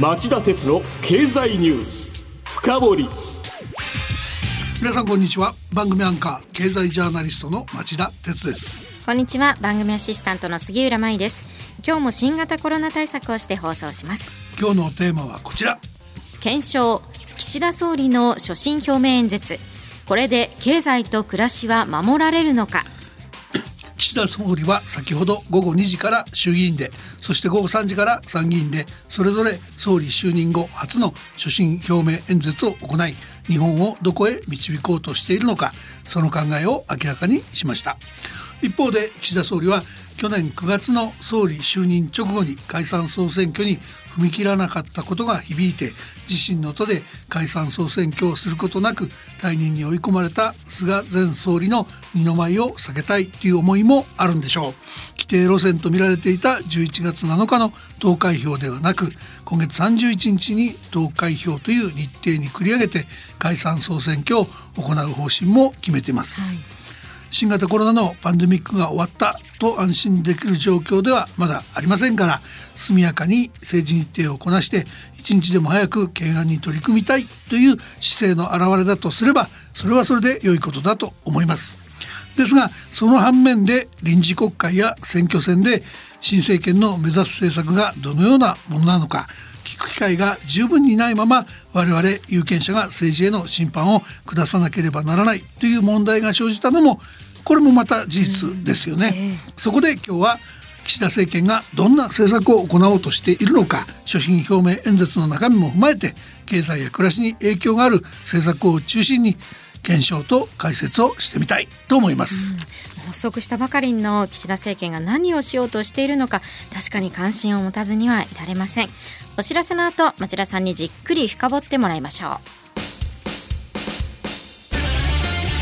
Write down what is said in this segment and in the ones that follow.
町田鉄の経済ニュース。深掘り。皆さんこんにちは。番組アンカー経済ジャーナリストの町田鉄です。こんにちは。番組アシスタントの杉浦舞です。今日も新型コロナ対策をして放送します。今日のテーマはこちら。検証。岸田総理の所信表明演説。これで経済と暮らしは守られるのか岸田総理は先ほど午後2時から衆議院でそして午後3時から参議院でそれぞれ総理就任後初の所信表明演説を行い日本をどこへ導こうとしているのかその考えを明らかにしました。一方で岸田総理は去年9月の総理就任直後に解散総選挙に踏み切らなかったことが響いて自身の都で解散総選挙をすることなく退任に追い込まれた菅前総理の二の舞を避けたいという思いもあるんでしょう。規定路線と見られていた11月7日の投開票ではなく今月31日に投開票という日程に繰り上げて解散総選挙を行う方針も決めています、はい。新型コロナのパンデミックが終わったと安心できる状況ではまだありませんから速やかに政治日程をこなして一日でも早く懸案に取り組みたいという姿勢の表れだとすればそれはそれで良いことだと思います。ですがその反面で臨時国会や選挙戦で新政権の目指す政策がどのようなものなのか聞く機会が十分にないまま我々有権者が政治への審判を下さなければならないという問題が生じたのもこれもまた事実ですよね、そこで今日は岸田政権がどんな政策を行おうとしているのか所信表明演説の中身も踏まえて経済や暮らしに影響がある政策を中心に検証と解説をしてみたいと思います。発足したばかりの岸田政権が何をしようとしているのか確かに関心を持たずにはいられません。お知らせの後町田さんにじっくり深掘ってもらいましょう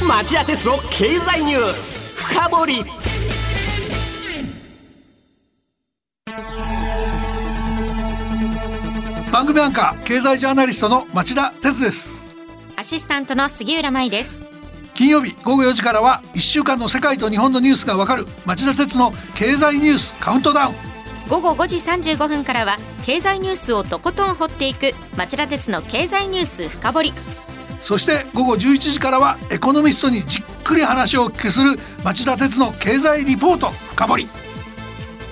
町田鉄の経済ニュース。深掘り。番組アンカー経済ジャーナリストの町田鉄です。アシスタントの杉浦舞です。金曜日午後4時からは1週間の世界と日本のニュースがわかる町田鉄の経済ニュースカウントダウン。午後5時35分からは経済ニュースをとことん掘っていく町田鉄の経済ニュース深掘りそして午後11時からはエコノミストにじっくり話をお聞きする町田鉄の経済リポート深掘り。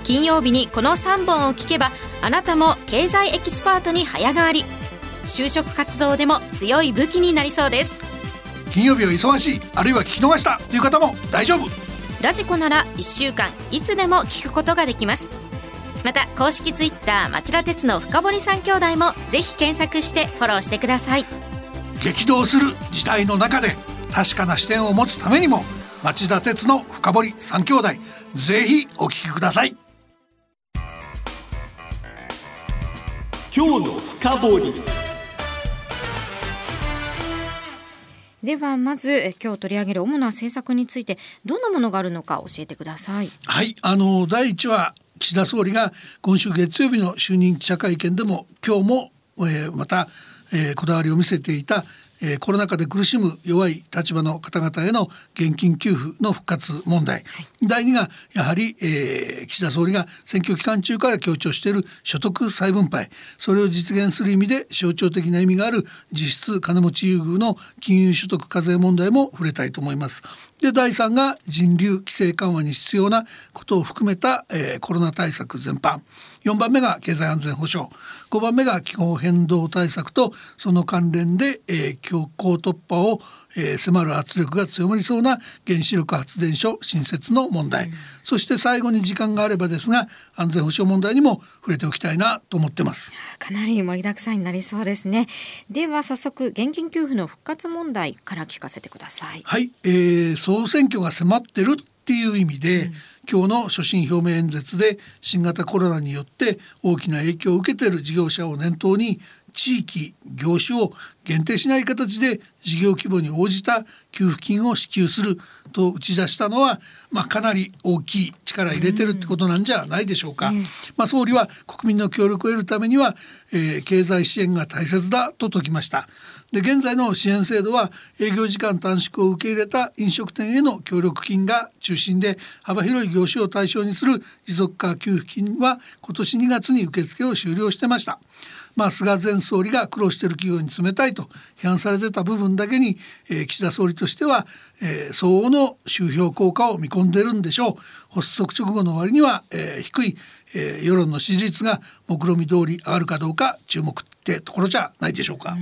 金曜日にこの3本を聞けばあなたも経済エキスパートに早変わり。就職活動でも強い武器になりそうです。金曜日は忙しいあるいは聞き逃したという方も大丈夫。ラジコなら1週間いつでも聞くことができます。また公式ツイッター町田鉄の深堀三兄弟もぜひ検索してフォローしてください激動する事態の中で確かな視点を持つためにも町田鉄の深堀三兄弟ぜひお聞きください。今日の深堀ではまず今日取り上げる主な政策についてどんなものがあるのか教えてください。はいあの第一は岸田総理が今週月曜日の就任記者会見でも今日も、えー、またえー、こだわりを見せていた、えー、コロナ禍で苦しむ弱い立場の方々への現金給付の復活問題、はい、第2がやはり、えー、岸田総理が選挙期間中から強調している所得再分配。それを実現する意味で象徴的な意味がある実質金持ち優遇の金融所得課税問題も触れたいと思います。で第3が人流規制緩和に必要なことを含めた、えー、コロナ対策全般4番目が経済安全保障。5番目が気候変動対策とその関連で、えー、強行突破を、えー、迫る圧力が強まりそうな原子力発電所新設の問題、うん、そして最後に時間があればですが安全保障問題にも触れておきたいなと思ってます。かなり盛りだくさんになりそうですね。では早速現金給付の復活問題から聞かせてください。はい、えー、総選挙が迫ってるっていう意味で、うん、今日の所信表明演説で新型コロナによって大きな影響を受けている事業者を念頭に地域業種を限定しない形で事業規模に応じた給付金を支給すると打ち出したのは、まあ、かなり大きい力入れてるってことなんじゃないでしょうか。まあ、総理は国民の協力を得るためには、えー、経済支援が大切だと説きました。で現在の支援制度は営業時間短縮を受け入れた飲食店への協力金が中心で幅広い業種を対象にする持続化給付金は今年2月に受付を終了してました。まあ、菅前総理が苦労している企業に冷たいと批判されてた部分だけに、えー、岸田総理としては、えー、相応の収票効果を見込んでるんでしょう発足直後の割には、えー、低い、えー、世論の支持率が目論見通り上がるかどうか注目ってところじゃないでしょうか。う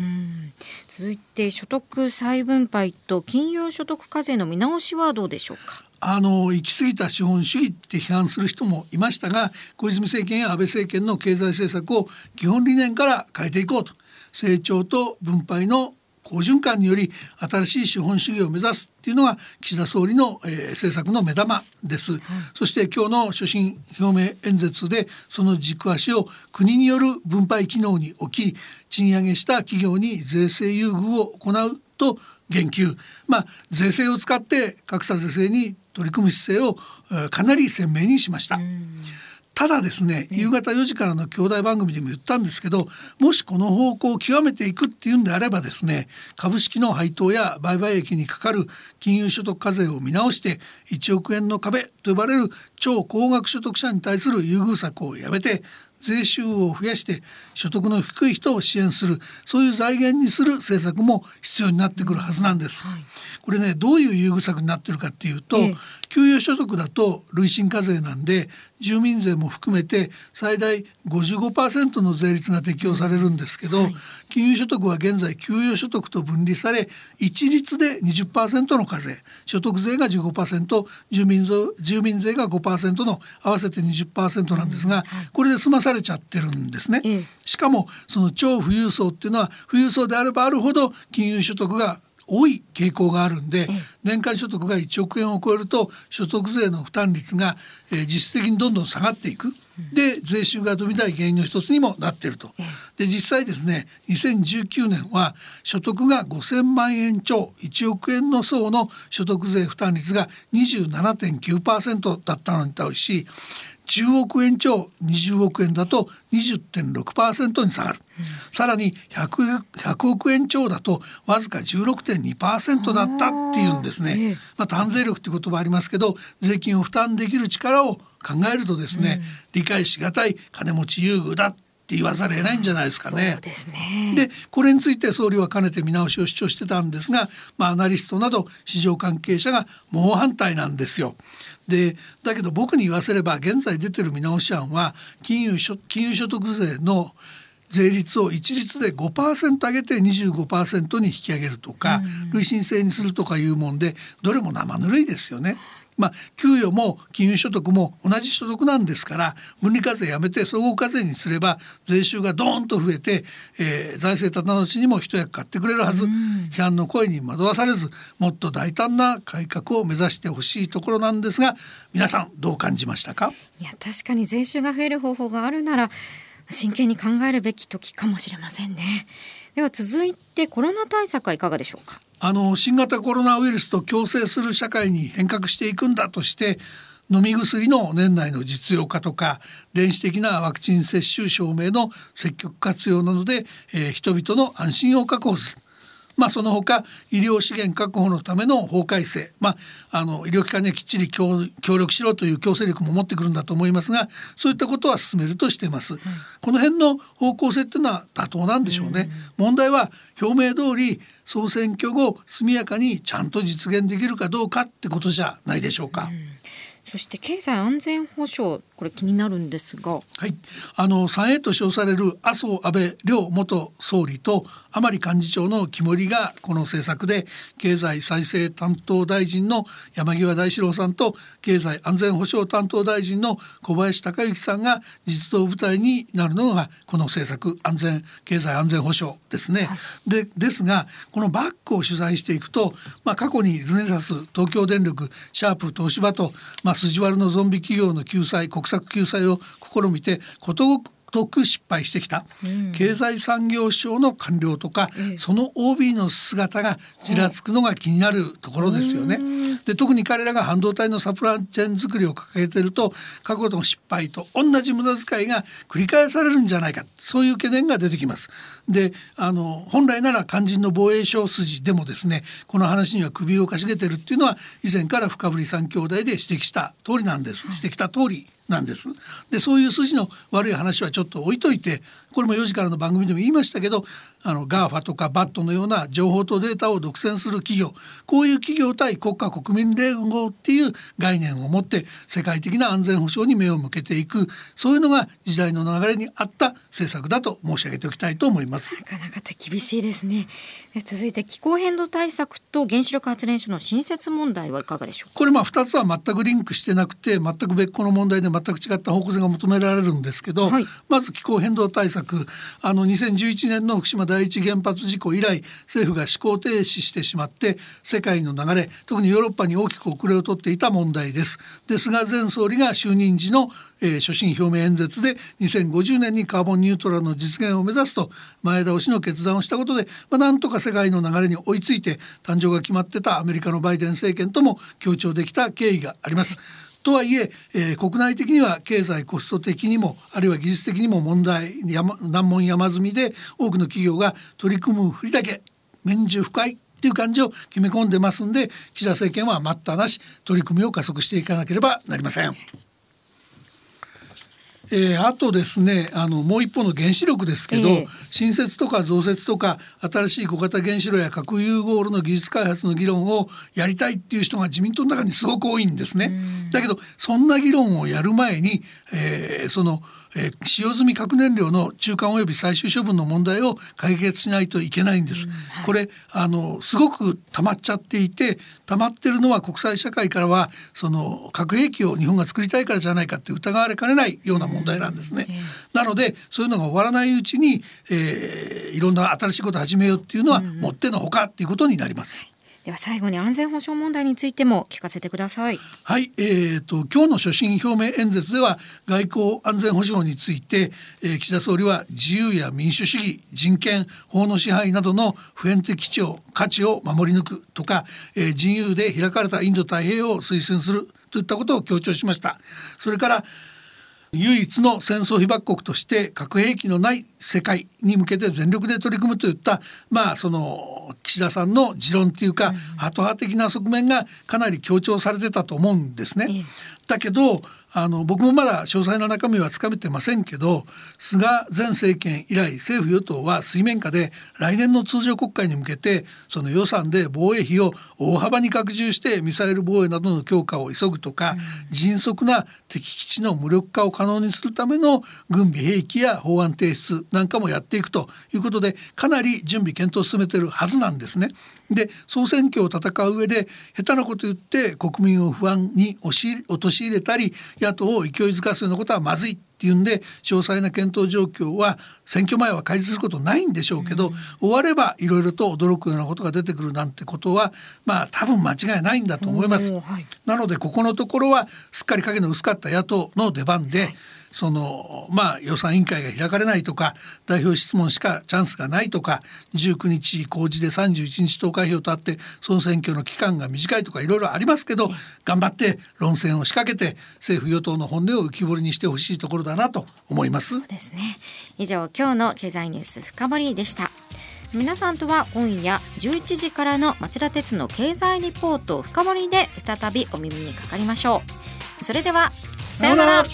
続いて所得再分配と金融所得課税の見直しはどうでしょうか？あの行き過ぎた資本主義って批判する人もいましたが小泉政権や安倍政権の経済政策を基本理念から変えていこうと成長と分配の好循環により新しい資本主義を目指すっていうのが岸田総理の、えー、政策の目玉です、うん、そして今日の所信表明演説でその軸足を国による分配機能に置き賃上げした企業に税制優遇を行うと言及。まあ税制を使って格差是正に取り組む姿勢をかなり鮮明にしました。ただですね夕方4時からの兄弟番組でも言ったんですけどもしこの方向を極めていくっていうんであればですね株式の配当や売買益にかかる金融所得課税を見直して1億円の壁と呼ばれる超高額所得者に対する優遇策をやめて税収を増やして所得の低い人を支援するそういう財源にする政策も必要になってくるはずなんです。はい、これねどういう優遇策になってるかっていうと、ええ、給与所得だと累進課税なんで住民税も含めて最大55%の税率が適用されるんですけど、はい、金融所得は現在給与所得と分離され一律で20%の課税。所得税が15%住民税住民税が5%の合わせて20%なんですが、これで済まされちゃってるんですね。しかもその超富裕層っていうのは富裕層であればあるほど金融所得が多い傾向があるんで年間所得が1億円を超えると所得税の負担率が、えー、実質的にどんどん下がっていく。で税収が伸びない原因の一つにもなっていると。で実際ですね2019年は所得が5,000万円超1億円の層の所得税負担率が27.9%だったのに対し10億円超20億円だと20.6%に下がる、うん、さらに 100, 100億円超だとわずか16.2%だったっていうんですね、えまあ、単税力って言葉ありますけど税金を負担できる力を考えるとですね、うん、理解しがたい金持ち優遇だって言わざるを得ないんじゃないですかね。で、ね、これについて総理はかねて見直しを主張してたんですが、まあ、アナリストなど市場関係者が猛反対なんですよ。でだけど僕に言わせれば現在出てる見直し案は金融金融所得税の税率を一律で5%上げて25%に引き上げるとか、累進制にするとかいうもんでどれも生ぬるいですよね。まあ、給与も金融所得も同じ所得なんですから分離課税やめて総合課税にすれば税収がドーンと増えて、えー、財政立て直しにも一役買ってくれるはず、批判の声に惑わされずもっと大胆な改革を目指してほしいところなんですが皆さんどう感じましたか？いや確かに税収が増える方法があるなら真剣に考えるべき時かもしれませんね。では続いてコロナ対策はいかがでしょうか？あの新型コロナウイルスと共生する社会に変革していくんだとして飲み薬の年内の実用化とか電子的なワクチン接種証明の積極活用などで、えー、人々の安心を確保する。まあ、その他医療資源確保のための法改正、まあ、あの医療機関にはきっちり協力しろという強制力も持ってくるんだと思いますがそういったことは進めるとしています。うん、この辺の方向性っていうのは妥当なんでしょうね。うん、問題は表明通り総選挙後速やかにちゃんと実現できるかどうかってことじゃないでしょうか。うんそして経済安全保障これ気になるんですが、はい、あの三栄と称される麻生安倍両元総理と甘利幹事長の肝りがこの政策で経済再生担当大臣の山際大志郎さんと経済安全保障担当大臣の小林孝之さんが実動部隊になるのがこの政策安全経済安全保障ですね。はい、でですがこのバックを取材していくと、まあ、過去にルネサス東京電力シャープ東芝と、まあ、筋悪のゾンビ企業の救済国策救済を試みてことごとく失敗してきた、経済産業省の官僚とか、その OB の姿がちらつくのが気になるところですよね。で特に彼らが半導体のサプライチェーン作りを掲げてると過去の失敗と同じ無駄遣いが繰り返されるんじゃないかそういう懸念が出てきます。であの本来なら肝心の防衛省筋でもですねこの話には首をかしげてるっていうのは以前から深堀三兄弟で指摘した通りなんです。指摘した通りなんです。でそういう筋の悪い話はちょっと置いといてこれも4時からの番組でも言いましたけどあの GAFA とか BAT のような情報とデータを独占する企業こういう企業対国家国民連合っていう概念を持って世界的な安全保障に目を向けていくそういうのが時代の流れに合った政策だと申し上げておきたいと思います。なかなか手厳しいですね。続いて気候変動対策と原子力発電所の新設問題はいかがでしょうこれまあ2つは全くリンクしてなくて全く別個の問題で全く違った方向性が求められるんですけど、はい、まず気候変動対策あの2011年の福島第一原発事故以来政府が思考停止してしまって世界の流れ特にヨーロッパに大きく遅れをとっていた問題です。で菅前総理が就任時のえー、所信表明演説で2050年にカーボンニュートラルの実現を目指すと前倒しの決断をしたことで、まあ、なんとか世界の流れに追いついて誕生が決まってたアメリカのバイデン政権とも協調できた経緯があります。とはいええー、国内的には経済コスト的にもあるいは技術的にも問題難問山積みで多くの企業が取り組むふりだけ免除不快っていう感じを決め込んでますんで岸田政権は待ったなし取り組みを加速していかなければなりません。えー、あとですねあのもう一方の原子力ですけど、えー、新設とか増設とか新しい小型原子炉や核融合炉の技術開発の議論をやりたいっていう人が自民党の中にすごく多いんですね。だけどそんな議論をやる前に、えー、そのえー、使用済み核燃料の中間及び最終処分の問題を解決しないといけないんです。うんはい、これあのすごく溜まっちゃっていて溜まってるのは国際社会からはその核兵器を日本が作りたいからじゃないかって疑われかねないような問題なんですね。うんなのでそういうのが終わらないうちに、えー、いろんな新しいことを始めようっていうのは、もってのほかっていうことになります。では最後に安全保障問題についても聞かせてください。はい、えーと、今日の所信表明演説では外交安全保障について、えー、岸田総理は自由や民主主義人権法の支配などの普遍的基調価値を守り抜くとか、えー、自由で開かれたインド太平洋を推進するといったことを強調しました。それから唯一の戦争被爆国として核兵器のない世界に向けて全力で取り組むといったまあその岸田さんの持論っていうか、ハト派的な側面がかなり強調されてたと思うんですね。だけどあの僕もまだ詳細な中身はつかめてませんけど菅前政権以来政府与党は水面下で来年の通常国会に向けてその予算で防衛費を大幅に拡充してミサイル防衛などの強化を急ぐとか、迅速な敵基地の無力化を可能にするための軍備兵器や法案提出なんかもやっていくということでかなり準備検討を進めてるはずなんですね。で総選挙を戦う上で下手なこと言って国民を不安に陥れたり党を勢いづかすようなことはまずいっていうんで詳細な検討状況は選挙前は開示することないんでしょうけど、うん、終わればいろいろと驚くようなことが出てくるなんてことはまあ多分間違いないんだと思います。はい、なのでここのところはすっかり影の薄かった野党の出番で、はいそのまあ予算委員会が開かれないとか代表質問しかチャンスがないとか19日公示で31日投開票とあって総選挙の期間が短いとかいろいろありますけど頑張って論戦を仕掛けて政府与党の本音を浮き彫りにしてほしいところだなと思います。そうですね。以上今日の経済ニュース深掘りでした。皆さんとは今夜11時からの町田鉄の経済リポート深掘りで再びお耳にかかりましょう。それではさようなら